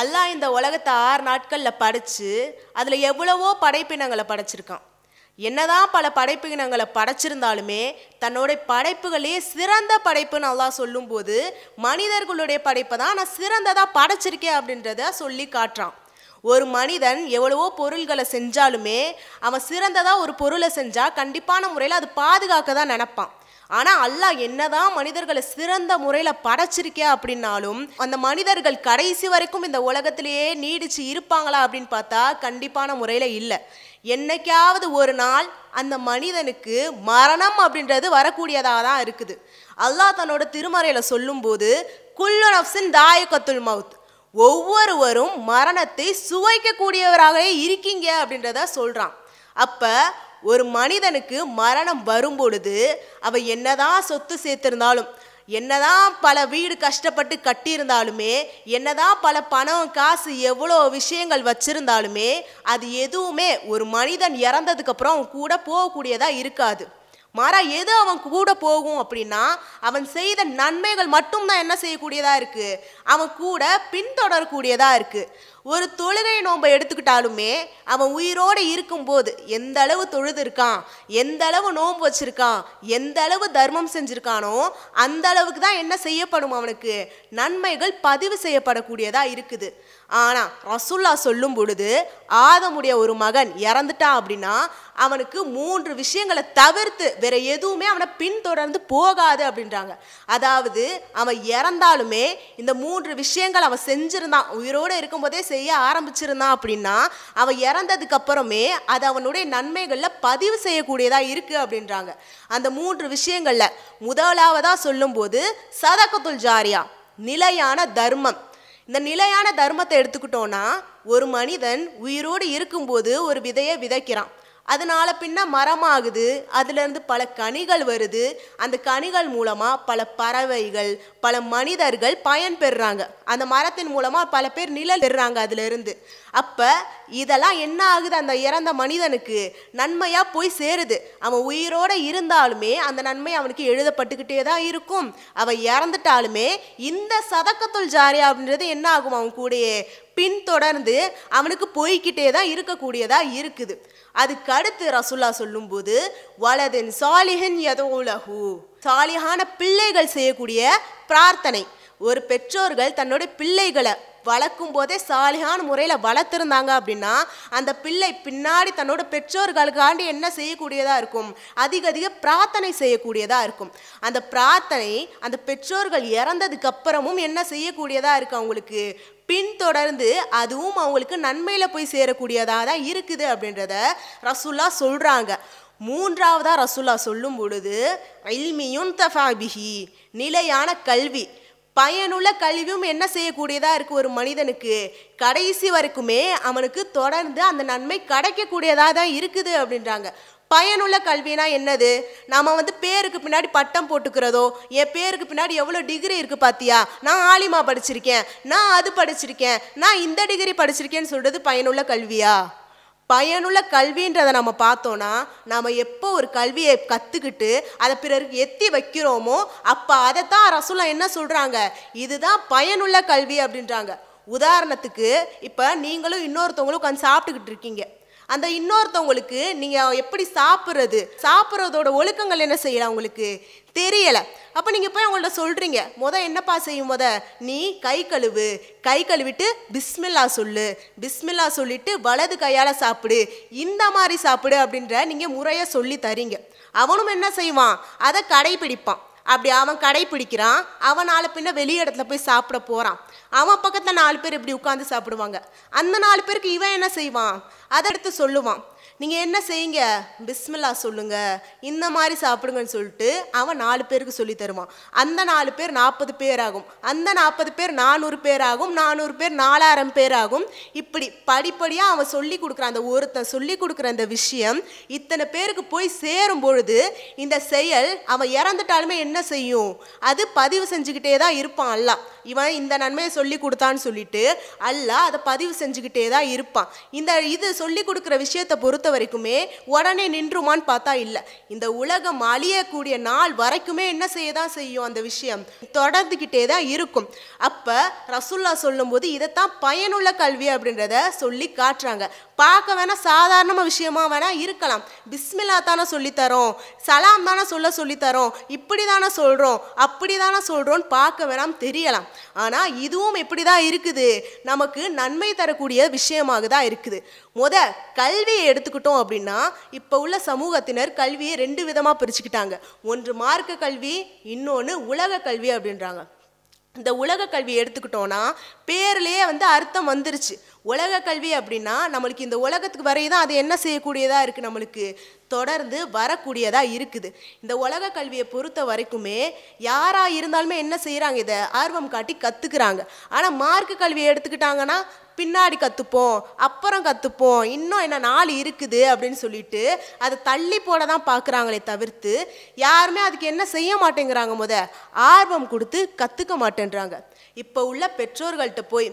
அல்லாஹ் இந்த உலகத்தை ஆறு நாட்களில் படைச்சு அதில் எவ்வளவோ படைப்பினங்களை படைச்சிருக்கான். என்னதான் பல படைப்பினங்களை படைச்சிருந்தாலுமே தன்னோட படைப்புகளே சிறந்த படைப்புன்னு அல்லாஹ் சொல்லும்போது மனிதர்களுடைய படைப்பை தான் நான் சிறந்ததாக படைச்சிருக்கேன் அப்படின்றத சொல்லி காட்டுறான். ஒரு மனிதன் எவ்வளவோ பொருள்களை செஞ்சாலுமே அவன் சிறந்ததாக ஒரு பொருளை செஞ்சால் கண்டிப்பான முறையில் அது பாதுகாக்க தான் நினப்பான். ஆனால் அல்லாஹ் என்னதான் மனிதர்களை சிறந்த முறையில் படைச்சிருக்கே அப்படின்னாலும் அந்த மனிதர்கள் கடைசி வரைக்கும் இந்த உலகத்திலேயே நீடிச்சு இருப்பாங்களா அப்படின்னு பார்த்தா கண்டிப்பான முறையில் இல்லை. என்னைக்காவது ஒரு நாள் அந்த மனிதனுக்கு மரணம் அப்படின்றது வரக்கூடியதாக தான் இருக்குது. அல்லாஹ் தன்னோட திருமறையில் சொல்லும்போது குல்லு நஃப்ஸின் தாயக்கத்துல் மவுத். ஒவ்வொருவரும் மரணத்தை சுவைக்கக்கூடியவராகவே இருக்கீங்க அப்படின்றத சொல்கிறான் அப்போ ஒரு மனிதனுக்கு மரணம் வரும்பொழுது அவ என்னதான் சொத்து சேர்த்திருந்தாலும் என்னதான் பல வீடு கஷ்டப்பட்டு கட்டியிருந்தாலுமே என்னதான் பல பணம் காசு எவ்வளோ விஷயங்கள் வச்சிருந்தாலுமே அது எதுவுமே ஒரு மனிதன் இறந்ததுக்கப்புறம் கூட போகக்கூடியதாக இருக்காது. மாறா எது அவன் கூட போகும் அப்படின்னா அவன் செய்த நன்மைகள் மட்டும்தான் என்ன செய்யக்கூடியதா இருக்கு? அவன் கூட பின்தொடரக்கூடியதா இருக்கு. ஒரு தொழுகை நோன்பை எடுத்துக்கிட்டாலுமே அவன் உயிரோடு இருக்கும்போது எந்த அளவு தொழுது இருக்கான் எந்த அளவு நோன்பு வச்சிருக்கான் எந்த அளவு தர்மம் செஞ்சுருக்கானோ அந்த அளவுக்கு தான் என்ன செய்யப்படும் அவனுக்கு? நன்மைகள் பதிவு செய்யப்படக்கூடியதா இருக்குது. ஆனால் ரசுல்லா சொல்லும் பொழுது ஆதமுடைய ஒரு மகன் இறந்துட்டான் அப்படின்னா அவனுக்கு மூன்று விஷயங்களை தவிர்த்து வேற எதுவுமே அவனை பின்தொடர்ந்து போகாது அப்படின்றாங்க. அதாவது அவன் இறந்தாலுமே இந்த மூன்று விஷயங்கள் அவன் செஞ்சிருந்தான். உயிரோடு இருக்கும்போதே செய்ய ஆரம்பிச்சிருந்தான் அப்படின்னா அவன் இறந்ததுக்கு அப்புறமே அது அவனுடைய நன்மைகளில் பதிவு செய்யக்கூடியதாக இருக்குது அப்படின்றாங்க. அந்த மூன்று விஷயங்களில் முதலாவதாக சொல்லும்போது சதகத்துல் ஜாரியா நிலையான தர்மம். இந்த நிலையான தர்மத்தை எடுத்துக்கிட்டோன்னா ஒரு மனிதன் உயிரோடு இருக்கும்போது ஒரு விதையை விதைக்கிறான். அதனால பின்ன மரமாகுது அதுலேருந்து பல கனிகள் வருது. அந்த கனிகள் மூலமாக பல பறவைகள் பல மனிதர்கள் பயன்பெறுறாங்க அந்த மரத்தின் மூலமாக பல பேர் நிழல் பெறுறாங்க அதுலேருந்து. அப்போ இதெல்லாம் என்ன ஆகுது? அந்த இறந்த மனிதனுக்கு நன்மையாக போய் சேருது. அவன் உயிரோடு இருந்தாலுமே அந்த நன்மை அவனுக்கு எழுதப்பட்டுக்கிட்டே தான் இருக்கும். அவன் இறந்துட்டாலுமே இந்த சதக்கத்துள் ஜாரியா அப்படின்றது என்ன ஆகும்? அவன் கூடயே பின்தொடர்ந்து அவனுக்கு போய்கிட்டே தான் இருக்கக்கூடியதாக இருக்குது. அதுக்கு அடுத்து ரசுல்லா சொல்லும்போது வலதின் சாலிஹன் யதோலஹு. சாலிஹான பிள்ளைகள் செய்யக்கூடிய பிரார்த்தனை. ஒரு பெற்றோர்கள் தன்னுடைய பிள்ளைகளை வளர்க்கும் போதே சாலியான முறையில் வளர்த்துருந்தாங்க அப்படின்னா அந்த பிள்ளை பின்னாடி தன்னோட பெற்றோர்களுக்காண்டி என்ன செய்யக்கூடியதாக இருக்கும்? அதிக அதிக பிரார்த்தனை செய்யக்கூடியதாக இருக்கும். அந்த பிரார்த்தனை அந்த பெற்றோர்கள் இறந்ததுக்கு அப்புறமும் என்ன செய்யக்கூடியதாக இருக்கு அவங்களுக்கு? பின்தொடர்ந்து அதுவும் அவங்களுக்கு நன்மையில் போய் சேரக்கூடியதாக தான் இருக்குது அப்படின்றத ரசுல்லா சொல்கிறாங்க மூன்றாவதாக ரசுல்லா சொல்லும் பொழுது இல்மியுன் தஃபாபிஹி நிலையான கல்வி. பயனுள்ள கல்வியும் என்ன செய்யக்கூடியதாக இருக்குது ஒரு மனிதனுக்கு? கடைசி வரைக்குமே அவனுக்கு தொடர்ந்து அந்த நன்மை கிடைக்கக்கூடியதாக தான் இருக்குது அப்படின்றாங்க. பயனுள்ள கல்வினா என்னது? நாம் வந்து பேருக்கு பின்னாடி பட்டம் போட்டுக்கிறதோ என் பேருக்கு பின்னாடி எவ்வளோ டிகிரி இருக்குது பார்த்தியா நான் ஆலிமா படிச்சிருக்கேன் நான் அது படிச்சிருக்கேன் நான் இந்த டிகிரி படிச்சிருக்கேன்னு சொல்கிறது பயனுள்ள கல்வியா? பயனுள்ள கல்வின்றதை நம்ம பார்த்தோன்னா நாம் எப்போ ஒரு கல்வியை கற்றுக்கிட்டு அதை பிறருக்கு எத்தி வைக்கிறோமோ அப்போ அதைத்தான் ரசூலா என்ன சொல்கிறாங்க இதுதான் பயனுள்ள கல்வி அப்படின்றாங்க. உதாரணத்துக்கு இப்போ நீங்களும் இன்னொருத்தவங்களும் உட்காந்து சாப்பிட்டுக்கிட்டு இருக்கீங்க. அந்த இன்னொருத்தவங்களுக்கு நீங்கள் எப்படி சாப்பிட்றது? சாப்பிட்றதோட ஒழுக்கங்கள் என்ன செய்யலாம் உங்களுக்கு? தெரியலை. அப்போ நீங்கள் போய் அவங்கள்ட்ட சொல்கிறீங்க மொதல் என்னப்பா செய்யும் முத? நீ கை கழுவு. கை கழுவிட்டு பிஸ்மில்லா சொல்லு. பிஸ்மில்லா சொல்லிட்டு வலது கையால் சாப்பிடு. இந்த மாதிரி சாப்பிடு அப்படின்ற நீங்கள் முறையை சொல்லி தரீங்க. அவனும் என்ன செய்வான்? அதை கடைபிடிப்பான். அப்படி அவன் கடைப்பிடிக்கிறான். அவன் நாலு பின்ன வெளி இடத்துல போய் சாப்பிட போகிறான் அவன் பக்கத்தில் நாலு பேர் இப்படி உட்காந்து சாப்பிடுவாங்க. அந்த நாலு பேருக்கு இவன் என்ன செய்வான்? அதை எடுத்து சொல்லுவான். நீங்கள் என்ன செய்யுங்க? பிஸ்மில்லா சொல்லுங்க. இந்த மாதிரி சாப்பிடுங்கன்னு சொல்லிட்டு அவன் நாலு பேருக்கு சொல்லி தருவான். அந்த நாலு பேர் நாற்பது பேர் ஆகும் அந்த நாற்பது பேர் நானூறு பேர் ஆகும் நானூறு பேர் நாலாயிரம் பேர் ஆகும் இப்படி படிப்படியாக அவன் சொல்லி கொடுக்குற அந்த ஒருத்தன் சொல்லி கொடுக்குற அந்த விஷயம் இத்தனை பேருக்கு போய் சேரும் பொழுது இந்த செயல் அவன் இறந்துட்டாலுமே என்ன செய்யும்? அது பதிவு செஞ்சுக்கிட்டே தான் இருப்பான் அல்ல இவன் இந்த நன்மையை சொல்லி கொடுத்தான்னு சொல்லிட்டு அல்ல அதை பதிவு செஞ்சுக்கிட்டே தான் இருப்பான். இந்த இது சொல்லி கொடுக்குற விஷயத்தை பொறுத்த வரைக்குமே உடனே நின்றுமான்னு பார்த்தா இல்லை. இந்த உலகம் அழியக்கூடிய நாள் வரைக்குமே என்ன செய்ய தான் செய்யும் அந்த விஷயம்? தொடர்ந்துக்கிட்டே தான் இருக்கும். அப்போ ரசுல்லா சொல்லும்போது இதைத்தான் பயனுள்ள கல்வி அப்படின்றத சொல்லி காட்டுறாங்க. பார்க்க வேணா சாதாரணமாக விஷயமா வேணா இருக்கலாம். பிஸ்மில்லா தானே சொல்லித்தரோம். சலாம் தானே சொல்ல சொல்லித்தரோம். இப்படி தானே சொல்கிறோம் அப்படி தானே சொல்கிறோன்னு பார்க்க வேணாம் தெரியலாம். ஆனால் இதுவும் எப்படி தான் இருக்குது? நமக்கு நன்மை தரக்கூடிய விஷயமாக தான் இருக்குது. முத கல்வியை எடுத்து எடுத்துக்கிட்டோம் அப்படின்னா இப்போ உள்ள சமூகத்தினர் கல்வியை ரெண்டு விதமாக பிரிச்சுக்கிட்டாங்க. ஒன்று மார்க்க கல்வி இன்னொன்று உலக கல்வி அப்படின்றாங்க. இந்த உலக கல்வி எடுத்துக்கிட்டோன்னா பேர்லேயே வந்து அர்த்தம் வந்துருச்சு. உலக கல்வி அப்படின்னா நம்மளுக்கு இந்த உலகத்துக்கு வரைய தான் அது என்ன செய்யக்கூடியதாக இருக்குது நம்மளுக்கு? தொடர்ந்து வரக்கூடியதாக இருக்குது. இந்த உலக கல்வியை பொறுத்த வரைக்குமே யாராக இருந்தாலுமே என்ன செய்கிறாங்க இதை? ஆர்வம் காட்டி கற்றுக்குறாங்க ஆனால் மார்க்க கல்வியை எடுத்துக்கிட்டாங்கன்னா பின்னாடி கற்றுப்போம் அப்புறம் கற்றுப்போம் இன்னும் என்ன நாள் இருக்குது அப்படின்னு சொல்லிட்டு அதை தள்ளி போட தான் பார்க்குறாங்களே தவிர்த்து யாருமே அதுக்கு என்ன செய்ய மாட்டேங்கிறாங்க முத? ஆர்வம் கொடுத்து கற்றுக்க மாட்டேன்றாங்க. இப்போ உள்ள பெற்றோர்கள்ட்ட போய்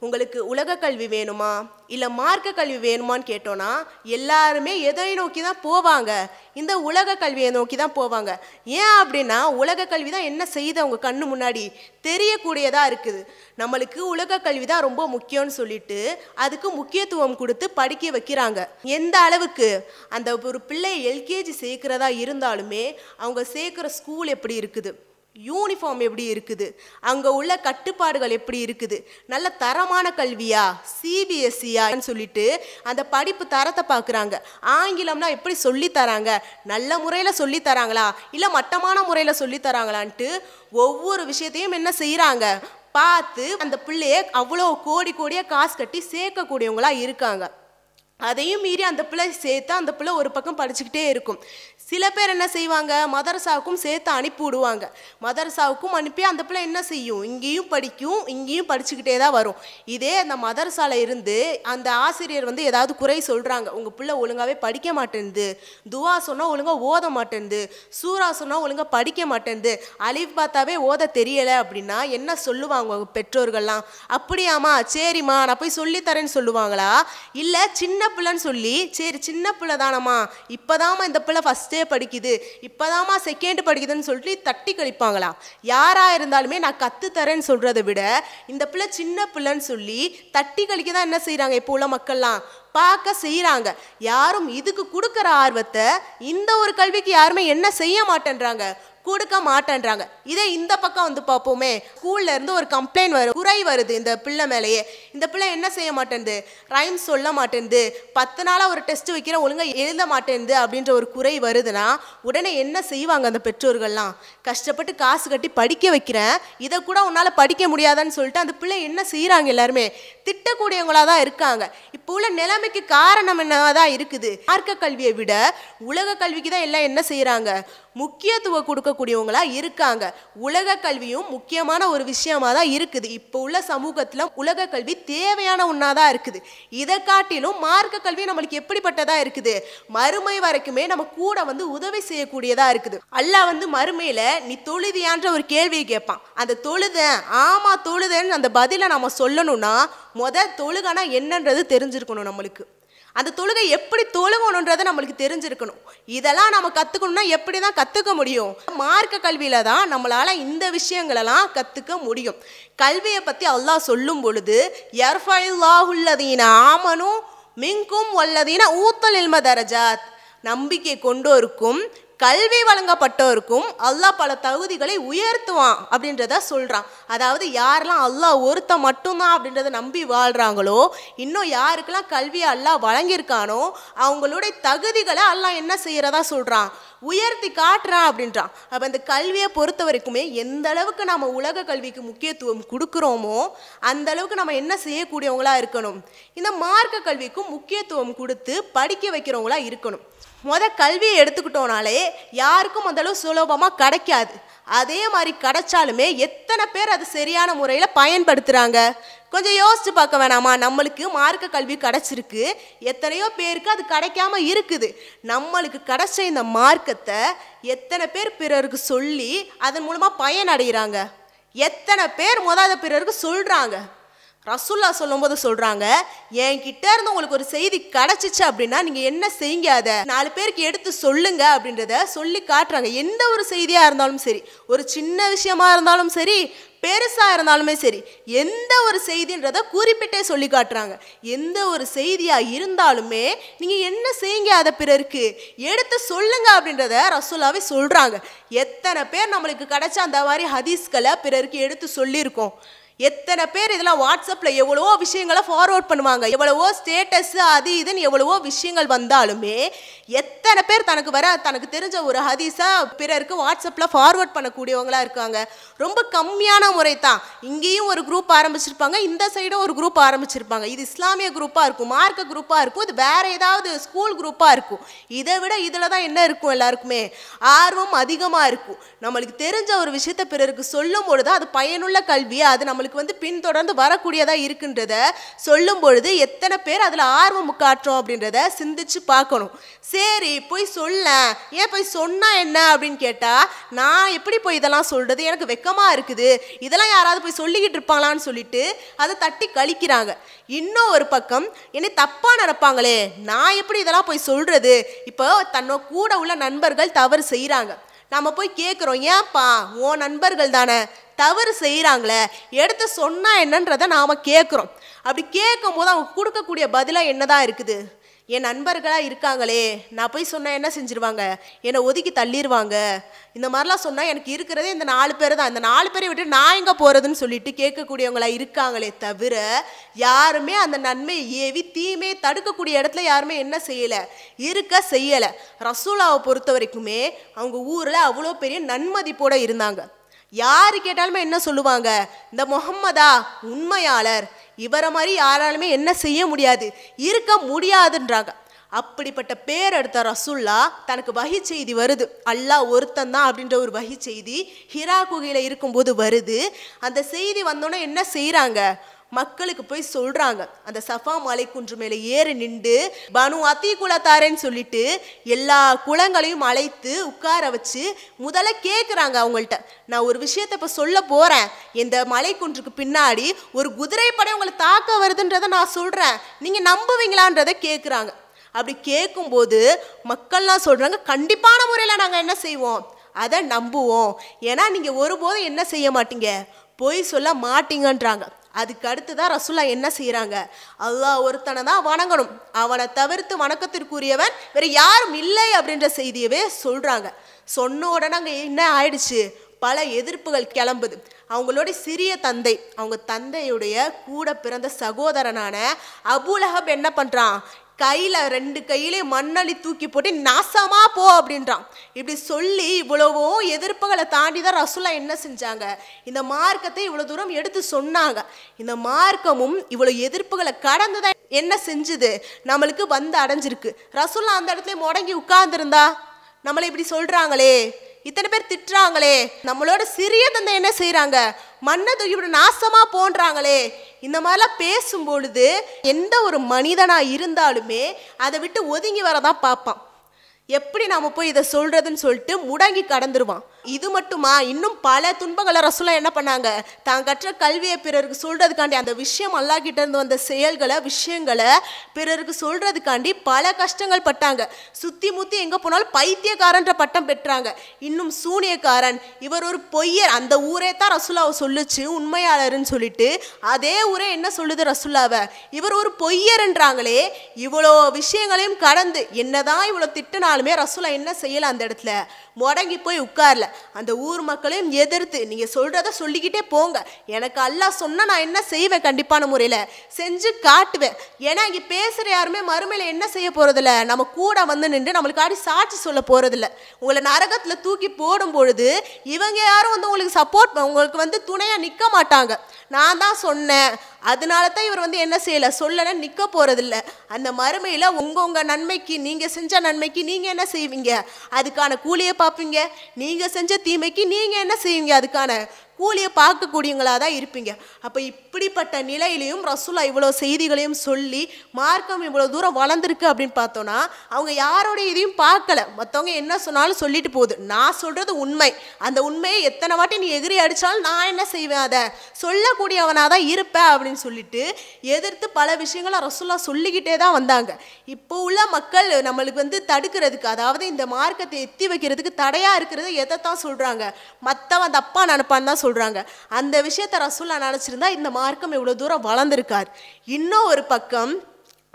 உங்களுக்கு உலக கல்வி வேணுமா? இல்லை மார்க்க கல்வி வேணுமான்னு கேட்டோன்னா எல்லாருமே எதை நோக்கி தான் போவாங்க? இந்த உலக கல்வியை நோக்கி தான் போவாங்க. ஏன் அப்படின்னா உலக கல்வி தான் என்ன செய்யுது அவங்க கண்ணு முன்னாடி? தெரியக்கூடியதாக இருக்குது. நம்மளுக்கு உலக கல்வி தான் ரொம்ப முக்கியம்னு சொல்லிட்டு அதுக்கு முக்கியத்துவம் கொடுத்து படிக்க வைக்கிறாங்க. எந்த அளவுக்கு? அந்த ஒரு பிள்ளை எல்கேஜி சேர்க்கிறதா இருந்தாலுமே அவங்க சேர்க்குற ஸ்கூல் எப்படி இருக்குது? யூனிஃபார்ம் எப்படி இருக்குது? அங்கே உள்ள கட்டுப்பாடுகள் எப்படி இருக்குது? நல்ல தரமான கல்வியா? சிபிஎஸ்சியான்னு சொல்லிட்டு அந்த படிப்பு தரத்தை பார்க்குறாங்க. ஆங்கிலம்னா எப்படி சொல்லித்தராங்க நல்ல முறையில் சொல்லித்தராங்களா இல்லை மட்டமான முறையில் சொல்லித்தராங்களான்ட்டு ஒவ்வொரு விஷயத்தையும் என்ன செய்கிறாங்க பார்த்து அந்த பிள்ளைய அவ்வளோ கோடி கோடியாக காசு கட்டி சேர்க்கக்கூடியவங்களா இருக்காங்க. அதையும் மீறி அந்த பிள்ளை சேர்த்து அந்த பிள்ளை ஒரு பக்கம் படிச்சுக்கிட்டே இருக்கும். சில பேர் என்ன செய்வாங்க? மதரசாவுக்கும் சேர்த்து அனுப்பி விடுவாங்க. மதரசாவுக்கும் அனுப்பி அந்த பிள்ளை என்ன செய்யும்? இங்கேயும் படிக்கும் இங்கேயும் படிச்சுக்கிட்டே தான் வரும். இதே அந்த மதரசாவில் இருந்து அந்த ஆசிரியர் வந்து ஏதாவது குறை சொல்கிறாங்க உங்கள் பிள்ளை ஒழுங்காகவே படிக்க மாட்டேன்து துவா சொன்னால் ஒழுங்காக ஓத மாட்டேன்து சூரா சொன்னால் ஒழுங்காக படிக்க மாட்டேன்து அலிஃப் பார்த்தாவே ஓத தெரியலை அப்படின்னா என்ன சொல்லுவாங்க பெற்றோர்கள்லாம்? அப்படியாம்மா சரிம்மா நான் போய் சொல்லித்தரேன்னு சொல்லுவாங்களா? இல்லை சின்ன சின்ன பிள்ளைன்னு சொல்லி சரி சின்ன பிள்ளை தானம்மா இப்போதாம்மா இந்த பிள்ளை ஃபஸ்ட்டே படிக்குது இப்போதாம்மா செகண்ட் படிக்குதுன்னு சொல்லிட்டு தட்டி கழிப்பாங்களா? யாராக இருந்தாலுமே நான் கற்றுத்தரேன்னு சொல்கிறத விட இந்த பிள்ளை சின்ன பிள்ளைன்னு சொல்லி தட்டி கழிக்க தான் என்ன செய்கிறாங்க இப்போ உள்ள மக்கள்லாம்? பார்க்க செய்கிறாங்க யாரும் இதுக்கு கொடுக்குற ஆர்வத்தை இந்த ஒரு கல்விக்கு யாருமே என்ன செய்ய மாட்டேன்றாங்க? கொடுக்க மாட்டேன்றாங்க. இதே இந்த பக்கம் வந்து பார்ப்போமே ஸ்கூல்ல இருந்து ஒரு கம்ப்ளைண்ட் வரும் குறை வருது இந்த பிள்ளை மேலேயே. இந்த பிள்ளை என்ன செய்ய மாட்டேன்து? ரைம் சொல்ல மாட்டேன்து. பத்து நாளாக ஒரு டெஸ்ட் வைக்கிற ஒழுங்காக எழுத மாட்டேன்து அப்படின்ற ஒரு குறை வருதுன்னா உடனே என்ன செய்வாங்க அந்த பெற்றோர்கள்லாம்? கஷ்டப்பட்டு காசு கட்டி படிக்க வைக்கிறேன். இதை கூட உன்னால் படிக்க முடியாதான்னு சொல்லிட்டு அந்த பிள்ளை என்ன செய்கிறாங்க எல்லாருமே? திட்டக்கூடியவங்களாக தான் இருக்காங்க. இப்போ உள்ள நிலைமைக்கு காரணம் என்னதான் இருக்குது? மார்க்க கல்வியை விட உலக கல்விக்கு தான் எல்லாம் என்ன செய்கிறாங்க முக்கியத்துவம் கொடுக்கக்கூடியவங்களா இருக்காங்க. உலக கல்வியும் முக்கியமான ஒரு விஷயமா தான் இருக்குது. இப்போ உள்ள சமூகத்தில் உலக கல்வி தேவையான ஒன்றா தான் இருக்குது. இதை காட்டிலும் மார்க்க கல்வி நம்மளுக்கு எப்படிப்பட்டதா இருக்குது? மறுமை வரைக்குமே நம்ம கூட வந்து உதவி செய்யக்கூடியதா இருக்குது. அல்லாஹ் வந்து மறுமையில் நீ தொழுதியான்ற ஒரு கேள்வியை கேட்பான். அந்த தொழுதேன் ஆமா தொழுதேன்னு அந்த பதிலை நம்ம சொல்லணும்னா முத தொழுகனா என்னன்றது தெரிஞ்சிருக்கணும் நம்மளுக்கு. அந்த தொழுகை எப்படி தொழுகணுன்றதை நம்மளுக்கு தெரிஞ்சிருக்கணும். இதெல்லாம் நம்ம கற்றுக்கணும்னா எப்படி தான் கற்றுக்க முடியும்? மார்க்க கல்வியில் தான் நம்மளால் இந்த விஷயங்களெல்லாம் கற்றுக்க முடியும். கல்வியை பற்றி அல்லாஹ் சொல்லும் பொழுது யர்ஃபல்லாஹுல்லதீன ஆமனும் மிங்கும் வல்லதீன ஊத்தல் இல்ம தரஜாத். நம்பிக்கை கொண்டோருக்கும் கல்வி வழங்கப்பட்டோருக்கும் அல்லாஹ் பல தகுதிகளை உயர்த்துவான் அப்படின்றத சொல்கிறான் அதாவது யாரெல்லாம் அல்லாஹ் ஒருத்த மட்டும்தான் அப்படின்றத நம்பி வாழ்கிறாங்களோ இன்னும் யாருக்கெல்லாம் கல்வியை அல்லாஹ் வழங்கியிருக்கானோ அவங்களுடைய தகுதிகளை அல்லாஹ் என்ன செய்கிறதா சொல்கிறான் உயர்த்தி காட்டுறான் அப்படின்றான். அப்போ இந்த கல்வியை பொறுத்த வரைக்குமே எந்த அளவுக்கு நம்ம உலக கல்விக்கு முக்கியத்துவம் கொடுக்குறோமோ அந்த அளவுக்கு நம்ம என்ன செய்யக்கூடியவங்களா இருக்கணும்? இந்த மார்க்க கல்விக்கும் முக்கியத்துவம் கொடுத்து படிக்க வைக்கிறவங்களா இருக்கணும். முத கல்வியை எடுத்துக்கிட்டோனாலே யாருக்கும் அந்தளவு சுலபமாக கிடைக்காது. அதே மாதிரி கிடைச்சாலுமே எத்தனை பேர் அது சரியான முறையில் பயன்படுத்துகிறாங்க கொஞ்சம் யோசிச்சு பார்க்க வேணாமா? நம்மளுக்கு மார்க்க கல்வி கிடச்சிருக்கு. எத்தனையோ பேருக்கு அது கிடைக்காம இருக்குது. நம்மளுக்கு கிடைச்ச இந்த மார்க்கத்தை எத்தனை பேர் பிறருக்கு சொல்லி அதன் மூலமாக பயனடைகிறாங்க எத்தனை பேர் முத பிறருக்கு சொல்கிறாங்க ரசுல்லா சொல்லும்போது சொல்கிறாங்க என்கிட்ட இருந்து உங்களுக்கு ஒரு செய்தி கிடச்சிச்சு அப்படின்னா நீங்கள் என்ன செய்யுங்க அதை? நாலு பேருக்கு எடுத்து சொல்லுங்க அப்படின்றத சொல்லி காட்டுறாங்க. எந்த ஒரு செய்தியாக இருந்தாலும் சரி ஒரு சின்ன விஷயமா இருந்தாலும் சரி பெருசாக இருந்தாலுமே சரி எந்த ஒரு செய்தின்றத குறிப்பிட்டே சொல்லி காட்டுறாங்க. எந்த ஒரு செய்தியாக இருந்தாலுமே நீங்கள் என்ன செய்யுங்க அதை பிறருக்கு? எடுத்து சொல்லுங்க அப்படின்றத ரசுல்லாவே சொல்கிறாங்க எத்தனை பேர் நம்மளுக்கு கிடைச்ச அந்த மாதிரி ஹதீஸ்களை பிறருக்கு எடுத்து சொல்லியிருக்கோம். எத்தனை பேர் இதெல்லாம் வாட்ஸ்அப்பில் எவ்வளவோ விஷயங்களை ஃபார்வர்ட் பண்ணுவாங்க. எவ்வளவோ ஸ்டேட்டஸ் அது இதுன்னு எவ்வளவோ விஷயங்கள் வந்தாலுமே எத்தனை பேர் தனக்கு வர தனக்கு தெரிஞ்ச ஒரு ஹதீஸாக பிறருக்கு வாட்ஸ்அப்பில் ஃபார்வர்ட் பண்ணக்கூடியவங்களா இருக்காங்க. ரொம்ப கம்மியான முறை தான் இங்கேயும் ஒரு குரூப் ஆரம்பிச்சிருப்பாங்க இந்த சைடும் ஒரு குரூப் ஆரம்பிச்சிருப்பாங்க. இது இஸ்லாமிய குரூப்பாக இருக்கும் மார்க்க குரூப்பாக இருக்கும் இது வேற ஏதாவது ஸ்கூல் குரூப்பாக இருக்கும். இதை விட இதில் தான் என்ன இருக்கும் எல்லாருக்குமே? ஆர்வம் அதிகமாக இருக்கும். நம்மளுக்கு தெரிஞ்ச ஒரு விஷயத்தை பிறருக்கு சொல்லும் பொழுது அது பயனுள்ள கல்வி அது நம்மளுக்கு வந்து பின்தொடர்ந்து வரக்கூடியதாக இருக்குன்றத சொல்லும் பொழுது எத்தனை பேர் அதில் ஆர்வம் காட்டுறோம் அப்படின்றத சிந்திச்சு பார்க்கணும். சரி போய் சொல்ல ஏன் போய் சொன்னால் என்ன அப்படின்னு கேட்டால் நான் எப்படி போய் இதெல்லாம் சொல்கிறது எனக்கு வெக்கமாக இருக்குது. இதெல்லாம் யாராவது போய் சொல்லிக்கிட்டு இருப்பாங்களான்னு சொல்லிட்டு அதை தட்டி கழிக்கிறாங்க. இன்னும் ஒரு பக்கம் என்னை தப்பாக நினைப்பாங்களே நான் எப்படி இதெல்லாம் போய் சொல்கிறது இப்போ தன்னோட கூட உள்ள நண்பர்கள் தவறு செய்கிறாங்க நம்ம போய் கேட்குறோம் ஏன்ப்பா உன் நண்பர்கள் தானே? தவறு செய்கிறாங்களே எடுத்து சொன்னால் என்னன்றதை நாம் கேட்குறோம். அப்படி கேட்கும் போது அவங்க கொடுக்கக்கூடிய பதிலாக என்னதான் இருக்குது? என் நண்பர்களாக இருக்காங்களே நான் போய் சொன்னால் என்ன செஞ்சிருவாங்க? என்னை ஒதுக்கி தள்ளிடுவாங்க இந்த மாதிரிலாம் சொன்னால் எனக்கு இருக்கிறதே இந்த நாலு பேர் தான். இந்த நாலு பேரை விட்டு நான் எங்கே போகிறதுன்னு சொல்லிட்டு கேட்கக்கூடியவங்களா இருக்காங்களே தவிர யாருமே அந்த நன்மை ஏவி தீமையை தடுக்கக்கூடிய இடத்துல யாருமே என்ன செய்யலை இருக்க செய்யலை. ரசூலாவை பொறுத்த வரைக்குமே அவங்க ஊரில் அவ்வளோ பெரிய நன்மதிப்போடு இருந்தாங்க. யார் கேட்டாலுமே என்ன சொல்லுவாங்க? இந்த முகம்மதா உண்மையாளர். இவரை மாதிரி யாராலுமே என்ன செய்ய முடியாது. இருக்க முடியாதுன்றாங்க. அப்படிப்பட்ட பேர் எடுத்த ரசுல்லா தனக்கு வகி செய்தி வருது. அல்லாஹ் ஒருத்தன் தான் அப்படின்ற ஒரு வகி செய்தி ஹிரா குகையில் இருக்கும்போது வருது. அந்த செய்தி வந்தோன்னே என்ன செய்கிறாங்க மக்களுக்கு போய் சொல்றாங்க. அந்த சஃபா மலை குன்று மேலே ஏறி நின்று பனு அத்தி குலத்தாரேன்னு சொல்லிட்டு எல்லா குளங்களையும் அழைத்து உட்கார வச்சு முதல்ல கேட்குறாங்க அவங்கள்ட்ட. நான் ஒரு விஷயத்தை இப்போ சொல்ல போறேன். இந்த மலை குன்றுக்கு பின்னாடி ஒரு குதிரைப்படை உங்களை தாக்க வருதுன்றதை நான் சொல்றேன். நீங்க நம்புவீங்களான்றதை கேட்குறாங்க அப்படி கேட்கும்போது மக்கள்லாம் சொல்றாங்க கண்டிப்பான முறையில் நாங்கள் என்ன செய்வோம்? அதை நம்புவோம். ஏன்னா நீங்கள் ஒருபோதும் என்ன செய்ய மாட்டீங்க? பொய் சொல்ல மாட்டீங்கன்றாங்க. அதுக்கு அடுத்து தான் ரசுல்லா என்ன செய்கிறாங்க அல்லாஹ் ஒருத்தனை தான் வணங்கணும். அவனை தவிர்த்து வணக்கத்திற்குரியவன் வேறு யாரும் இல்லை அப்படின்ற செய்தியவே சொல்கிறாங்க சொன்ன உடனே அங்கே என்ன ஆயிடுச்சு? பல எதிர்ப்புகள் கிளம்புது. அவங்களோட சிறிய தந்தை அவங்க தந்தையுடைய கூட பிறந்த சகோதரனான அபுலஹப் என்ன பண்ணுறான் கையில் ரெண்டு கையிலே மண்ணள்ளி தூக்கி போட்டு நாசமாக போ அப்படின்றான். இப்படி சொல்லி இவ்வளவோ எதிர்ப்புகளை தாண்டி தான் ரசுல்லா என்ன செஞ்சாங்க? இந்த மார்க்கத்தை இவ்வளோ தூரம் எடுத்து சொன்னாங்க. இந்த மார்க்கமும் இவ்வளோ எதிர்ப்புகளை கடந்து தான் என்ன செஞ்சுது? நம்மளுக்கு வந்து அடைஞ்சிருக்கு. ரசுல்லா அந்த இடத்துல முடங்கி உட்கார்ந்துருந்தா நம்மளை இப்படி சொல்கிறாங்களே இத்தனை பேர் திட்டுறாங்களே. நம்மளோட சிறிய தந்தை என்ன செய்கிறாங்க மண்ணை தூக்கி இப்படி போன்றாங்களே. இந்த மாதிரிலாம் பேசும் பொழுது எந்த ஒரு மனிதனாக இருந்தாலுமே அதை விட்டு ஒதுங்கி வரதான் பார்ப்பான். எப்படி நாம் போய் இதை சொல்கிறதுன்னு சொல்லிட்டு முடங்கி கடந்துருவான். இது மட்டுமா? இன்னும் பல துன்பங்களை ரசூலா என்ன பண்ணாங்க? தான் கற்ற கல்வியை பிறருக்கு சொல்றதுக்காண்டி அந்த விஷயம் அல்லாக்கிட்ட இருந்து வந்த செயல்களை விஷயங்களை பிறருக்கு சொல்றதுக்காண்டி பல கஷ்டங்கள் பட்டாங்க. சுத்தி முத்தி எங்க போனாலும் பைத்தியக்காரன்ற பட்டம் பெற்றாங்க. இன்னும் சூனியக்காரன் இவர் ஒரு பொய்யர். அந்த ஊரே தான் ரசூலாவை சொல்லுச்சு உண்மையாளர்னு சொல்லிட்டு அதே ஊரே என்ன சொல்லுது ரசூலாவை? இவர் ஒரு பொய்யர்ன்றாங்களே இவ்வளோ விஷயங்களையும் கடந்து என்னதான் இவ்வளோ திட்டினாலுமே ரசூலா என்ன செய்யலை அந்த இடத்துல? முடங்கி போய் உட்கார்ல. அந்த ஊர் மக்களையும் எதிர்த்து நீங்கள் சொல்கிறத சொல்லிக்கிட்டே போங்க. எனக்கு அல்லாஹ் சொன்னால் நான் என்ன செய்வேன் கண்டிப்பான முறையில்? செஞ்சு காட்டுவேன். ஏன்னா இங்கே பேசுகிற யாருமே மறுமையில் என்ன செய்ய போகிறதில்ல நம்ம கூட வந்து நின்று நம்மளுக்காடி சாட்சி சொல்ல போகிறதில்ல உங்களை நரகத்தில் தூக்கி போடும் பொழுது இவங்க யாரும் வந்து உங்களுக்கு சப்போர்ட் உங்களுக்கு வந்து துணையாக நிற்க மாட்டாங்க. நான் தான் சொன்னேன் அதனால தான் இவர் வந்து என்ன செய்யலை? சொல்லலை நிற்க போகிறதில்ல அந்த மறுமையில் உங்கள் உங்கள் நன்மைக்கு நீங்கள் செஞ்ச நன்மைக்கு நீங்கள் என்ன செய்வீங்க? அதுக்கான கூலியை பார்ப்பீங்க. நீங்கள் செஞ்ச தீமைக்கு நீங்கள் என்ன செய்வீங்க? அதுக்கான கூலியை பார்க்கக்கூடியவங்களாக தான் இருப்பீங்க. அப்போ இப்படிப்பட்ட நிலையிலையும் ரசூலா இவ்வளோ செய்திகளையும் சொல்லி மார்க்கம் இவ்வளோ தூரம் வளர்ந்துருக்கு அப்படின்னு பார்த்தோன்னா அவங்க யாரோட இதையும் பார்க்கல. மற்றவங்க என்ன சொன்னாலும் சொல்லிட்டு போகுது. நான் சொல்கிறது உண்மை. அந்த உண்மையை எத்தனை வாட்டி நீ எகிரி அடித்தாலும் நான் என்ன செய்வேன் அதை? சொல்லக்கூடியவனாக தான் இருப்பேன் அப்படின்னு சொல்லிட்டு எதிர்த்து பல விஷயங்களை ரசூலா சொல்லிக்கிட்டே தான் வந்தாங்க. இப்போ உள்ள மக்கள் நம்மளுக்கு வந்து தடுக்கிறதுக்கு அதாவது இந்த மார்க்கத்தை எத்தி வைக்கிறதுக்கு தடையாக இருக்கிறது எதை தான் சொல்கிறாங்க மற்றவன் தப்பாக நினப்பான்னு தான் சொல்கிறாங்க அந்த விஷயத்தை ரசூல்லா நினச்சிருந்தா இந்த மார்க்கம் இவ்வளோ தூரம் வளர்ந்துருக்கார் இன்னும் ஒரு பக்கம்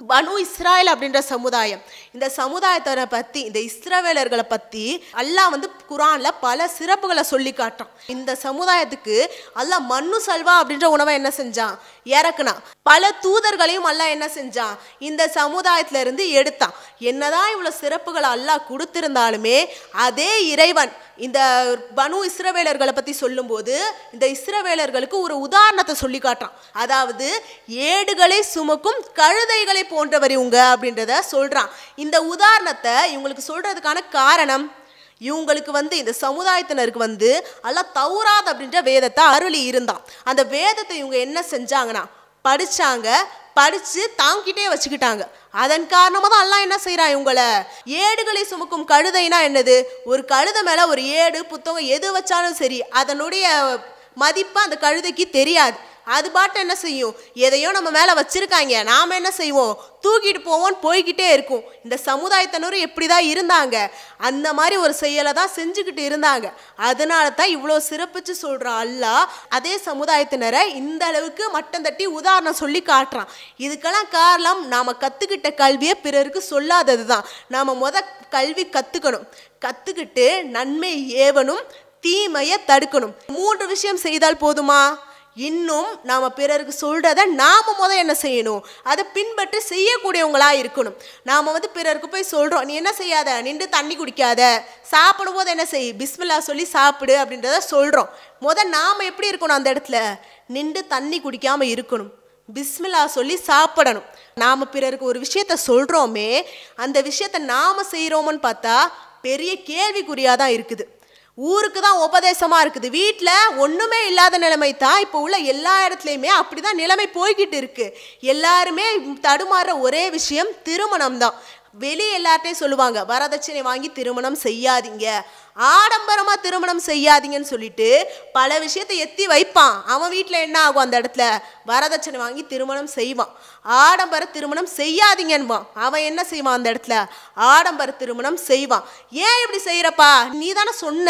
பனு இஸ்ராயல் அப்படின்ற சமுதாயம். இந்த சமுதாயத்தை பற்றி இந்த இஸ்ரவேலர்களை பற்றி அல்லாஹ் வந்து குரானில் பல சிறப்புகளை சொல்லி காட்டான் இந்த சமுதாயத்துக்கு அல்லாஹ் மண்ணு சல்வா அப்படின்ற உணவை என்ன செஞ்சான்? இறக்குனா பல தூதர்களையும் அல்லாஹ் என்ன செஞ்சான்? இந்த சமுதாயத்திலிருந்து எடுத்தான். என்னதான் இவ்வளோ சிறப்புகளை அல்லாஹ் கொடுத்திருந்தாலுமே அதே இறைவன் இந்த பனு இஸ்ரவேலர்களை பற்றி சொல்லும்போது இந்த இஸ்ரவேலர்களுக்கு ஒரு உதாரணத்தை சொல்லி காட்டுறான். அதாவது ஏடுகளை சுமக்கும் கழுதைகளை போன்றவர் இவங்க அப்படின்றத சொல்கிறான் இந்த உதாரணத்தை இவங்களுக்கு சொல்கிறதுக்கான காரணம் இவங்களுக்கு வந்து இந்த சமுதாயத்தினருக்கு வந்து அல்ல தௌராத் அப்படின்ற வேதத்தை அருளி இருந்தான். அந்த வேதத்தை இவங்க என்ன செஞ்சாங்கன்னா படித்தாங்க படித்து தாங்கிட்டே வச்சுக்கிட்டாங்க. அதன் காரணமாக தான் எல்லாம் என்ன செய்கிறான் இவங்களை? ஏடுகளை சுமக்கும் கழுதைனா என்னது? ஒரு கழுதை மேலே ஒரு ஏடு புத்தகம் எது வச்சாலும் சரி அதனுடைய மதிப்பு அந்த கழுதைக்கு தெரியாது. அது பாட்டு என்ன செய்யும்? எதையோ நம்ம மேலே வச்சுருக்காங்க. நாம் என்ன செய்வோம்? தூக்கிட்டு போவோம்னு போய்கிட்டே இருக்கும். இந்த சமுதாயத்தினரும் எப்படி தான் இருந்தாங்க. அந்த மாதிரி ஒரு செயலை தான் செஞ்சுக்கிட்டு இருந்தாங்க. அதனால தான் இவ்வளோ சிறப்பிச்சு சொல்கிறான் அல்லா அதே சமுதாயத்தினரை இந்த அளவுக்கு மட்டம் தட்டி உதாரணம் சொல்லி காட்டுறான். இதுக்கெல்லாம் காரணம் நாம் கற்றுக்கிட்ட கல்வியை பிறருக்கு சொல்லாதது தான். நாம் முத கல்வி கற்றுக்கணும் கற்றுக்கிட்டு நன்மை ஏவனும் தீமையை தடுக்கணும். மூன்று விஷயம் செய்தால் போதுமா? இன்னும் நாம் பிறருக்கு சொல்கிறத நாம் முத என்ன செய்யணும்? அதை பின்பற்றி செய்யக்கூடியவங்களாக இருக்கணும். நாம் வந்து பிறருக்கு போய் சொல்கிறோம் நீ என்ன செய்யாத? நின்று தண்ணி குடிக்காத. சாப்பிடும் போது என்ன செய்? பிஸ்மில்லா சொல்லி சாப்பிடு அப்படின்றத சொல்கிறோம் முத நாம் எப்படி இருக்கணும் அந்த இடத்துல? நின்று தண்ணி குடிக்காமல் இருக்கணும். பிஸ்மில்லா சொல்லி சாப்பிடணும். நாம் பிறருக்கு ஒரு விஷயத்த சொல்கிறோமே அந்த விஷயத்த நாம் செய்கிறோமோன்னு பார்த்தா பெரிய கேள்விக்குறியாக தான் இருக்குது. ஊருக்கு தான் உபதேசமாக இருக்குது. வீட்டில் ஒன்றுமே இல்லாத நிலைமை தான் இப்போ உள்ள எல்லா இடத்துலையுமே அப்படி தான் நிலைமை போய்கிட்டு இருக்குது எல்லாருமே தடுமாறுற ஒரே விஷயம் திருமணம் தான். வெளியே எல்லார்ட்டையும் சொல்லுவாங்க வரதட்சணை வாங்கி திருமணம் செய்யாதீங்க. ஆடம்பரமாக திருமணம் செய்யாதீங்கன்னு சொல்லிட்டு பல விஷயத்தை எத்தி வைப்பான். அவன் வீட்டில் என்ன ஆகும் அந்த இடத்துல? வரதட்சணை வாங்கி திருமணம் செய்வான். ஆடம்பர திருமணம் செய்யாதீங்கன்பான் அவன் என்ன செய்வான் அந்த இடத்துல? ஆடம்பர திருமணம் செய்வான். ஏன் இப்படி செய்கிறப்பா நீ தானே சொன்ன.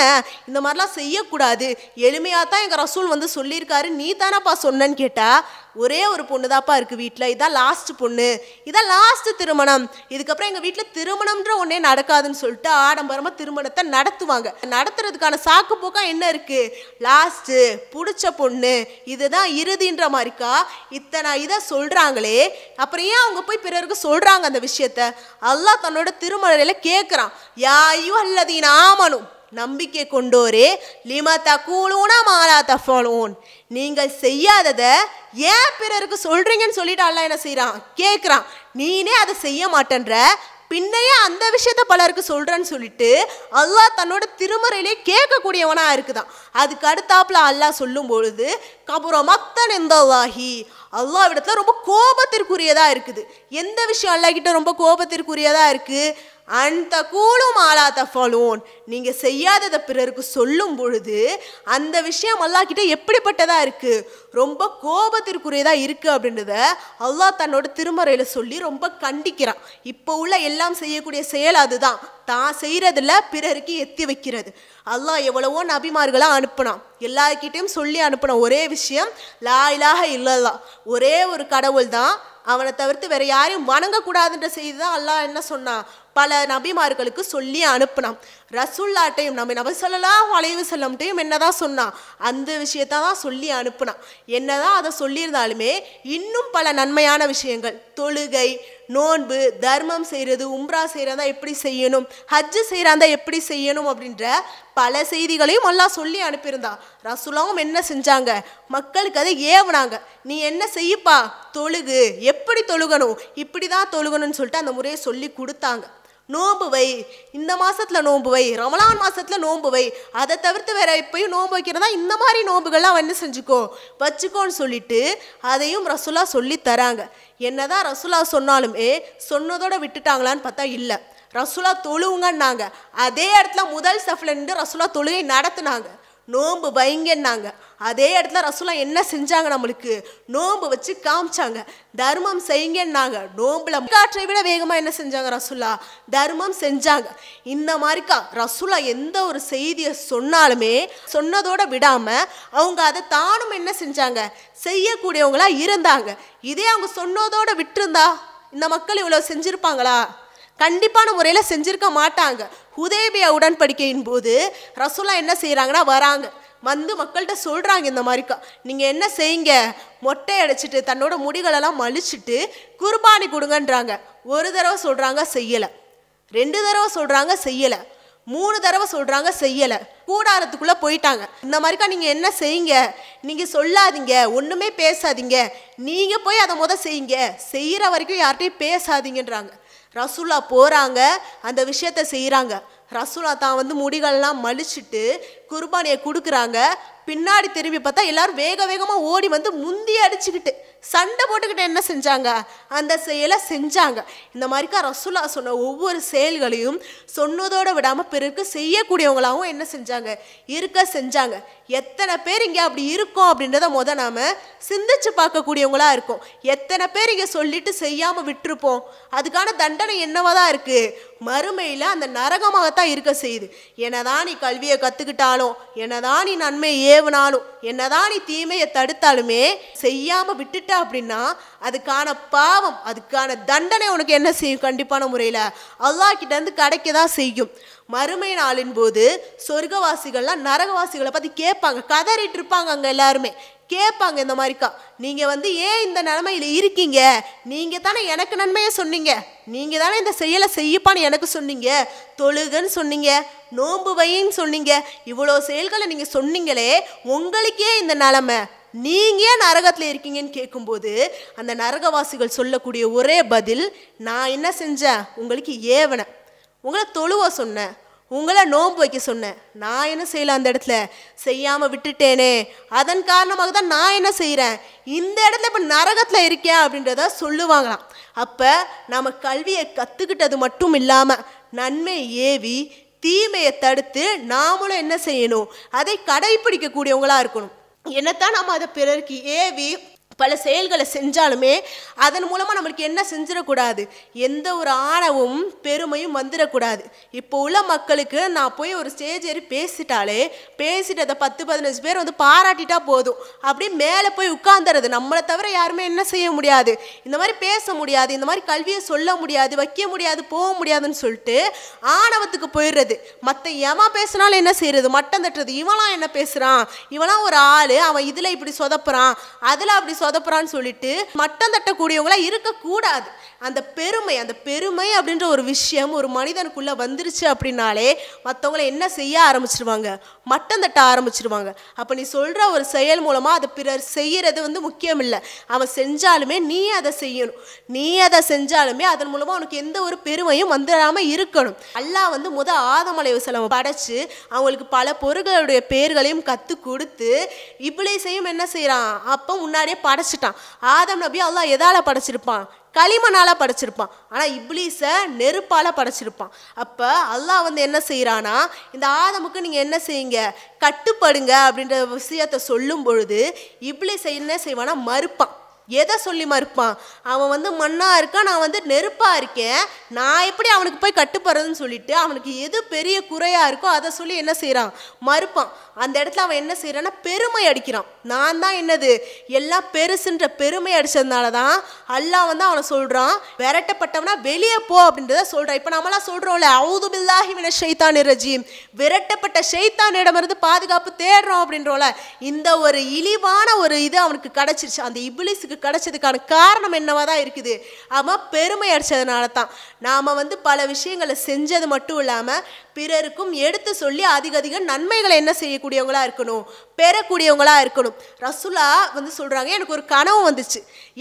இந்த மாதிரிலாம் செய்யக்கூடாது. எளிமையாக தான் எங்கள் ரசூல் வந்து சொல்லியிருக்காரு. நீ தானப்பா சொன்னேன்னு கேட்டால் ஒரே ஒரு பொண்ணு தான்ப்பா இருக்குது வீட்டில் இதான் லாஸ்ட் பொண்ணு. இதான் லாஸ்ட்டு திருமணம். இதுக்கப்புறம் எங்கள் வீட்டில் திருமணம்ன்ற ஒன்றே நடக்காதுன்னு சொல்லிட்டு ஆடம்பரமாக திருமணத்தை நடத்துவாங்க. நடத்துறதுக்கான சாக்கு போக்கா என்ன இருக்குது லாஸ்ட்டு பிடிச்ச பொண்ணு. இதுதான் இறுதின்ற மாதிரிக்கா இத்தனை இதை சொல்கிறாங்களே அப்புறம் ஏன் அவங்க போய் பிறருக்கு சொல்கிறாங்க அந்த விஷயத்த? அல்லாஹ் தன்னோட திருமலையில் கேட்குறான் யாயு அல்லது ஆமனும் நம்பிக்கை கொண்டோரே லிமா தக்கூலூனா மாலா தஃபலூன். நீங்கள் செய்யாததை ஏன் பிறருக்கு சொல்றீங்கன்னு சொல்லிட்டு அல்லாஹ் என்ன செய்றான்? கேட்குறான் நீனே அதை செய்ய மாட்டேன்ற பின்னையே அந்த விஷயத்த பலருக்கு சொல்கிறேன்னு சொல்லிட்டு அல்லாஹ் தன்னோட திருமறையிலே கேட்கக்கூடியவனாக இருக்குதான். அதுக்கு அடுத்தாப்புல அல்லாஹ் சொல்லும் பொழுது கபுரம் மத்தன் எந்தவாகி அல்லாஹ் இடத்துல ரொம்ப கோபத்திற்குரியதாக இருக்குது. எந்த விஷயம் அல்லாஹ் கிட்ட ரொம்ப கோபத்திற்குரியதாக இருக்குது அந்த கூலும் ஆலா ஃபலோன். நீங்கள் செய்யாததை பிறருக்கு சொல்லும் பொழுது அந்த விஷயம் அல்லாஹ் எப்படிப்பட்டதாக இருக்குது ரொம்ப கோபத்திற்குரியதாக இருக்குது அப்படின்றத அல்லாஹ் தன்னோட திருமறையில் சொல்லி ரொம்ப கண்டிக்கிறான். இப்போ உள்ள எல்லாம் செய்யக்கூடிய செயல் அதுதான். தான் செய்யறதுல பிறருக்கு எத்தி வைக்கிறது. அல்லாஹ் எவ்வளவோ நபிமார்களாக அனுப்பினான். எல்லார்கிட்டையும் சொல்லி அனுப்பின ஒரே விஷயம் லா இலாக இல்லல்லா ஒரே ஒரு கடவுள் தான் அவனை தவிர்த்து வேற யாரையும் வணங்கக்கூடாதுன்ற செய்தி தான் அல்லாஹ் என்ன சொன்னான்? பல நபிமார்களுக்கு சொல்லி அனுப்புனான். ரசுல்லாட்டையும் நம்ம நபி சொல்லலாம் வளைவு செல்லம்ட்டையும் என்னதான் சொன்னான் அந்த விஷயத்த தான் சொல்லி அனுப்புனான். என்னதான் அதை சொல்லியிருந்தாலுமே இன்னும் பல நன்மையான விஷயங்கள் தொழுகை நோன்பு தர்மம் செய்கிறது உம்ரா செய்கிறதா எப்படி செய்யணும் ஹஜ்ஜு செய்கிறாந்தா எப்படி செய்யணும் அப்படின்ற பல செய்திகளையும் எல்லாம் சொல்லி அனுப்பியிருந்தா ரசுலாவும் என்ன செஞ்சாங்க? மக்களுக்கு அதை ஏவுனாங்க. நீ என்ன செய்யப்பா? தொழுகு. எப்படி தொழுகணும்? இப்படி தான் தொழுகணும்னு சொல்லிட்டு அந்த முறையை சொல்லி கொடுத்தாங்க. நோன்பு வை இந்த மாசத்துல நோன்பு வை ரமலான் மாசத்துல நோன்பு வை அதை தவிர்த்து வேற எப்பயும் நோன்பு வைக்கிறதா? இந்த மாதிரி நோன்புகள்லாம் வந்து செஞ்சுக்கோ. வச்சுக்கோன்னு சொல்லிட்டு அதையும் ரசுல்லா சொல்லி தராங்க. என்னதான் ரசுல்லா சொன்னாலுமே சொன்னதோட விட்டுட்டாங்களான்னு பார்த்தா இல்லை. ரசுலா தொழுவுங்கன்னாங்க. அதே இடத்துல முதல் சஃப்ல நின்று ரசுலா தொழுகை நடத்துனாங்க. நோன்பு பயங்கன்னாங்க அதே இடத்துல ரசூலா என்ன செஞ்சாங்க நம்மளுக்கு? நோன்பு வச்சு காமிச்சாங்க. தர்மம் செய்யுங்கன்னாங்க. நோன்புல காற்றை விட வேகமா என்ன செஞ்சாங்க ரசூலா? தர்மம் செஞ்சாங்க. இந்த மாதிரிக்கா ரசூலா எந்த ஒரு செய்தியை சொன்னாலுமே சொன்னதோட விடாம அவங்க அதை தானும் என்ன செஞ்சாங்க? செய்யக்கூடியவங்களா இருந்தாங்க. இதே அவங்க சொன்னதோட விட்டுருந்தா இந்த மக்கள் இவ்வளவு செஞ்சிருப்பாங்களா? கண்டிப்பான முறையில் செஞ்சிருக்க மாட்டாங்க. ஹுதேபியா உடன்படிக்கையின் போது ரசூலா என்ன செய்கிறாங்கன்னா வராங்க. வந்து மக்கள்கிட்ட சொல்கிறாங்க இந்த மாதிரிக்கா. நீங்கள் என்ன செய்யுங்க? மொட்டை அடிச்சிட்டு தன்னோட முடிகளெல்லாம் மலிச்சிட்டு குர்பானி கொடுங்கன்றாங்க. ஒரு தடவை சொல்கிறாங்க செய்யலை. ரெண்டு தடவை சொல்கிறாங்க செய்யலை. மூணு தடவை சொல்கிறாங்க செய்யலை. கூடாரத்துக்குள்ளே போயிட்டாங்க. இந்த மாதிரிக்கா நீங்கள் என்ன செய்யுங்க? நீங்கள் சொல்லாதீங்க. ஒன்றுமே பேசாதீங்க. நீங்கள் போய் அதை முத செய்யுங்க. செய்கிற வரைக்கும் யார்கிட்டையும் பேசாதீங்கன்றாங்க. ரசூலா போகிறாங்க அந்த விஷயத்த செய்கிறாங்க ரசூலா தான் வந்து முடிகள்லாம் மலிச்சுட்டு குர்பானியை கொடுக்குறாங்க. பின்னாடி திரும்பி பார்த்தா எல்லோரும் வேக வேகமாக ஓடி வந்து முந்தி அடிச்சுக்கிட்டு சண்டை போட்டுக்கிட்டு என்ன செஞ்சாங்க? அந்த செயலை செஞ்சாங்க. இந்த மாதிரிக்கா ரசுல்லா சொன்ன ஒவ்வொரு செயல்களையும் சொன்னதோடு விடாமல் பிறருக்கு செய்யக்கூடியவங்களாகவும் என்ன செஞ்சாங்க? இருக்க செஞ்சாங்க. எத்தனை பேர் இங்கே அப்படி இருக்கோம் அப்படின்றத முத நாம் சிந்திச்சு பார்க்கக்கூடியவங்களாக இருக்கும். எத்தனை பேர் இங்கே சொல்லிட்டு செய்யாமல் விட்டுருப்போம்? அதுக்கான தண்டனை என்னவாக தான் இருக்குது மறுமையில் அந்த நரகமாகத்தான் இருக்க செய்யுது. என்னதான் நீ கல்வியை கற்றுக்கிட்டாலும் என்னதான் நீ நன்மை ஏவுனாலும் என்னதான் நீ தீமையை தடுத்தாலுமே செய்யாமல் விட்டுட்ட அப்படின்னா அதுக்கான பாவம் அதுக்கான தண்டனை உனக்கு என்ன செய்யும் கண்டிப்பான முறையில்? அல்லாக்கிட்டேருந்து கிடைக்க தான் செய்யும். மறுமை நாளின் போது சொர்க்கவாசிகள்லாம் நரகவாசிகளை பற்றி கேட்பாங்க. கதறிட்டு இருப்பாங்க அங்கே எல்லாருமே. கேட்பாங்க இந்த மாதிரிக்கா நீங்கள் வந்து ஏன் இந்த நிலமையில் இருக்கீங்க? நீங்கள் தானே எனக்கு நன்மையை சொன்னீங்க. நீங்கள் தானே இந்த செயலை செய்யப்பான்னு எனக்கு சொன்னீங்க. தொழுகன்னு சொன்னீங்க. நோம்பு வைன்னு சொன்னீங்க. இவ்வளோ செயல்களை நீங்கள் சொன்னீங்களே உங்களுக்கே இந்த நிலமை. நீங்கள் ஏன் நரகத்தில் இருக்கீங்கன்னு கேட்கும்போது அந்த நரகவாசிகள் சொல்லக்கூடிய ஒரே பதில் நான் என்ன செஞ்சேன்? உங்களுக்கு ஏவனை. உங்களை தொழுவ சொன்னேன். உங்களை நோன்பு வைக்க சொன்னேன். நான் என்ன செய்யல அந்த இடத்துல? செய்யாமல் விட்டுட்டேனே. அதன் காரணமாக தான் நான் என்ன செய்கிறேன் இந்த இடத்துல இப்போ நரகத்தில் இருக்கேன் அப்படின்றத சொல்லுவாங்களாம். அப்போ நம்ம கல்வியை கற்றுக்கிட்டது மட்டும் இல்லாமல் நன்மை ஏவி தீமையை தடுத்து நாமளும் என்ன செய்யணும்? அதை கடைப்பிடிக்கக்கூடியவங்களாக இருக்கணும். என்னத்தான் நம்ம அதை பிறருக்கு ஏவி பல செயல்களை செஞ்சாலுமே அதன் மூலமாக நம்மளுக்கு என்ன செஞ்சிடக்கூடாது? எந்த ஒரு ஆணவும் பெருமையும் வந்துடக்கூடாது. இப்போ உள்ள மக்களுக்கு நான் போய் ஒரு ஸ்டேஜ் ஏறி பேசிட்டாலே பேசிட்டு அதை பத்து பதினஞ்சு பேர் வந்து பாராட்டிட்டா போதும். அப்படியே மேலே போய் உட்காந்துறது நம்மளை தவிர யாருமே என்ன செய்ய முடியாது. இந்த மாதிரி பேச முடியாது இந்த மாதிரி கல்வியை சொல்ல முடியாது வைக்க முடியாது போக முடியாதுன்னு சொல்லிட்டு ஆணவத்துக்கு போயிடுறது. மற்ற எவன் பேசினாலும் என்ன செய்யறது? மட்டம் தட்டுறது. இவனாம் என்ன பேசுகிறான் இவனாம் ஒரு ஆள் அவன் இதில் இப்படி சொதப்புறான் அதில் அப்படி சொ சொதப்புறான்னு சொல்லிட்டு மட்டம் தட்டக்கூடியவங்களாம் இருக்கக்கூடாது. அந்த பெருமை அந்த பெருமை அப்படின்ற ஒரு விஷயம் ஒரு மனிதனுக்குள்ள வந்துருச்சு அப்படின்னாலே மற்றவங்கள என்ன செய்ய ஆரம்பிச்சிருவாங்க? மட்டம் தட்ட ஆரம்பிச்சிருவாங்க. அப்போ நீ சொல்கிற ஒரு செயல் மூலமாக அதை பிறர் செய்கிறது வந்து முக்கியம் இல்லை அவன் செஞ்சாலுமே நீ அதை செய்யணும். நீ அதை செஞ்சாலுமே அதன் மூலமாக அவனுக்கு எந்த ஒரு பெருமையும் வந்துடாமல் இருக்கணும். அல்லாஹ் வந்து முத ஆதமலை வசலம் படைச்சு அவங்களுக்கு பல பொருள்களுடைய பேர்களையும் கற்றுக் கொடுத்து இப்ளீஸையும் என்ன செய்கிறான் அப்போ முன்னாடியே பட படைச்சிட்டான். ஆதம் நபி அல்லா எதால் படைச்சிருப்பான்? களிமண்ணால படைச்சிருப்பான். ஆனால் இப்ளீஸை நெருப்பால் படைச்சிருப்பான். அப்போ அல்லாஹ் வந்து என்ன செய்கிறானா இந்த ஆதமுக்கு நீங்கள் என்ன செய்யுங்க? கட்டுப்படுங்க அப்படின்ற விஷயத்த சொல்லும் பொழுது இப்ளீஸை என்ன செய்வானா மறுப்பான். எதை சொல்லி மறுப்பான்? அவன் வந்து மண்ணாக இருக்கான் நான் வந்து நெருப்பாக இருக்கேன். நான் எப்படி அவனுக்கு போய் கட்டுப்படுறதுன்னு சொல்லிட்டு அவனுக்கு எது பெரிய குறையாக இருக்கோ அதை சொல்லி என்ன செய்கிறான் மறுப்பான். அந்த இடத்துல அவன் என்ன செய்கிறான்னா பெருமை அடிக்கிறான். நான் தான் என்னது? எல்லாம் பெருசுன்ற பெருமை அடித்ததுனால தான் அல்லா வந்து அவனை சொல்கிறான் விரட்டப்பட்டவனா வெளியே போ அப்படின்றத சொல்கிறான் இப்போ நம்மளாம் சொல்கிறோம்ல அவுது பில்லாஹி மின ஷைத்தான் ரஜீம். விரட்டப்பட்ட ஷைத்தானிடமிருந்து பாதுகாப்பு தேடுறோம் அப்படின்றோம்ல இந்த ஒரு இழிவான ஒரு இது அவனுக்கு கிடச்சிருச்சு. அந்த இபிலிஸுக்கு கிடச்சதுக்கான காரணம் என்னவாக தான் இருக்குது? ஆமாம் பெருமை அடித்ததுனால தான் நாம் வந்து பல விஷயங்களை செஞ்சது மட்டும் இல்லாமல் பிறருக்கும் எடுத்து சொல்லி அதிக அதிக நன்மைகளை என்ன செய்யக்கூடியவங்களாக இருக்கணும்? பெறக்கூடியவங்களா இருக்கணும். ரசுலா வந்து சொல்றாங்க எனக்கு ஒரு கனவு வந்துச்சு.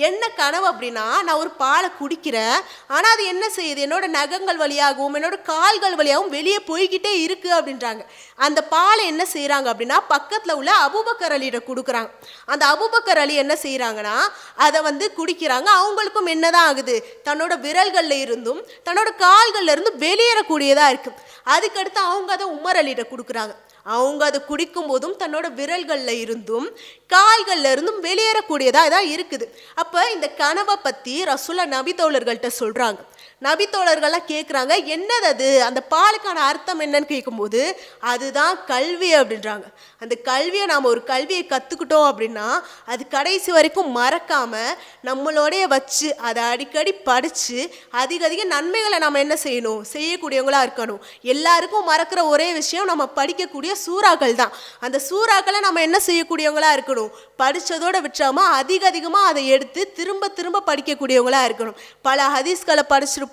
என்ன கனவு அப்படின்னா நான் ஒரு பாலை குடிக்கிறேன். ஆனா அது என்ன செய்யுது? என்னோட நகங்கள் வழியாகவும் என்னோட கால்கள் வழியாகவும் வெளியே போய்கிட்டே இருக்கு அப்படின்றாங்க. அந்த பாலை என்ன செய்கிறாங்க அப்படின்னா பக்கத்துல உள்ள அபுபக்கர் அலியிட கொடுக்குறாங்க. அந்த அபூபக்கர் அலி என்ன செய்கிறாங்கன்னா அதை வந்து குடிக்கிறாங்க. அவங்களுக்கும் என்னதான் ஆகுது? தன்னோட விரல்கள்ல இருந்தும் தன்னோட கால்கள்ல இருந்தும் வெளியேறக்கூடியதா இருக்கு. அதுக்கடுத்து அவங்க அதை உமர் அலியிட கொடுக்குறாங்க. அவங்க அதை குடிக்கும் போதும் தன்னோட விரல்கள்ல இருந்தும் கால்கள்ல இருந்தும் வெளியேறக்கூடியதா தான் இருக்குது. அப்ப இந்த கனவை பத்தி ரசுல்லா நபி தோழர்கள்ட்ட சொல்றாங்க. நபித்தோழர்கள்லாம் கேட்குறாங்க என்னது அது? அந்த பாலுக்கான அர்த்தம் என்னன்னு கேட்கும்போது அதுதான் கல்வி அப்படின்றாங்க. அந்த கல்வியை நாம் ஒரு கல்வியை கற்றுக்கிட்டோம் அப்படின்னா அது கடைசி வரைக்கும் மறக்காமல் நம்மளோடைய வச்சு அதை அடிக்கடி படித்து அதிக அதிக நன்மைகளை நம்ம என்ன செய்யணும்? செய்யக்கூடியவங்களாக இருக்கணும். எல்லாருக்கும் மறக்கிற ஒரே விஷயம் நம்ம படிக்கக்கூடிய சூறாக்கள் தான். அந்த சூறாக்களை நம்ம என்ன செய்யக்கூடியவங்களாக இருக்கணும்? படித்ததோடு விட்டுறாம அதிக அதிகமாக அதை எடுத்து திரும்ப திரும்ப படிக்கக்கூடியவங்களாக இருக்கணும். பல ஹதீஸ்களை படிச்சிருப்போம்.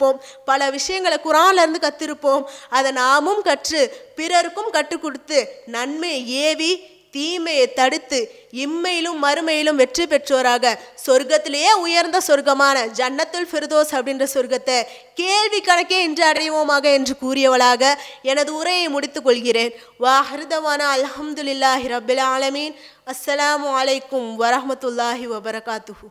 பல விஷயங்களை குரான்லேருந்து இருந்து கத்திருப்போம். அதை நாமும் கற்று பிறருக்கும் கற்றுக் கொடுத்து நன்மையை ஏவி தீமையை தடுத்து இம்மையிலும் மறுமையிலும் வெற்றி பெற்றோராக சொர்க்கத்திலேயே உயர்ந்த சொர்க்கமான ஜன்னத்துல் ஃபிர்தோஸ் அப்படின்ற சொர்க்கத்தை கேள்வி கணக்கே இன்று அடைவோமாக என்று கூறியவளாக எனது உரையை முடித்துக் கொள்கிறேன். வாஹிருதவான அலமதுல்லாஹி ரபில் ஆலமீன். அஸ்ஸலாமு அலைக்கும் வரமத்துல்லாஹி வபரகாத்துஹூ.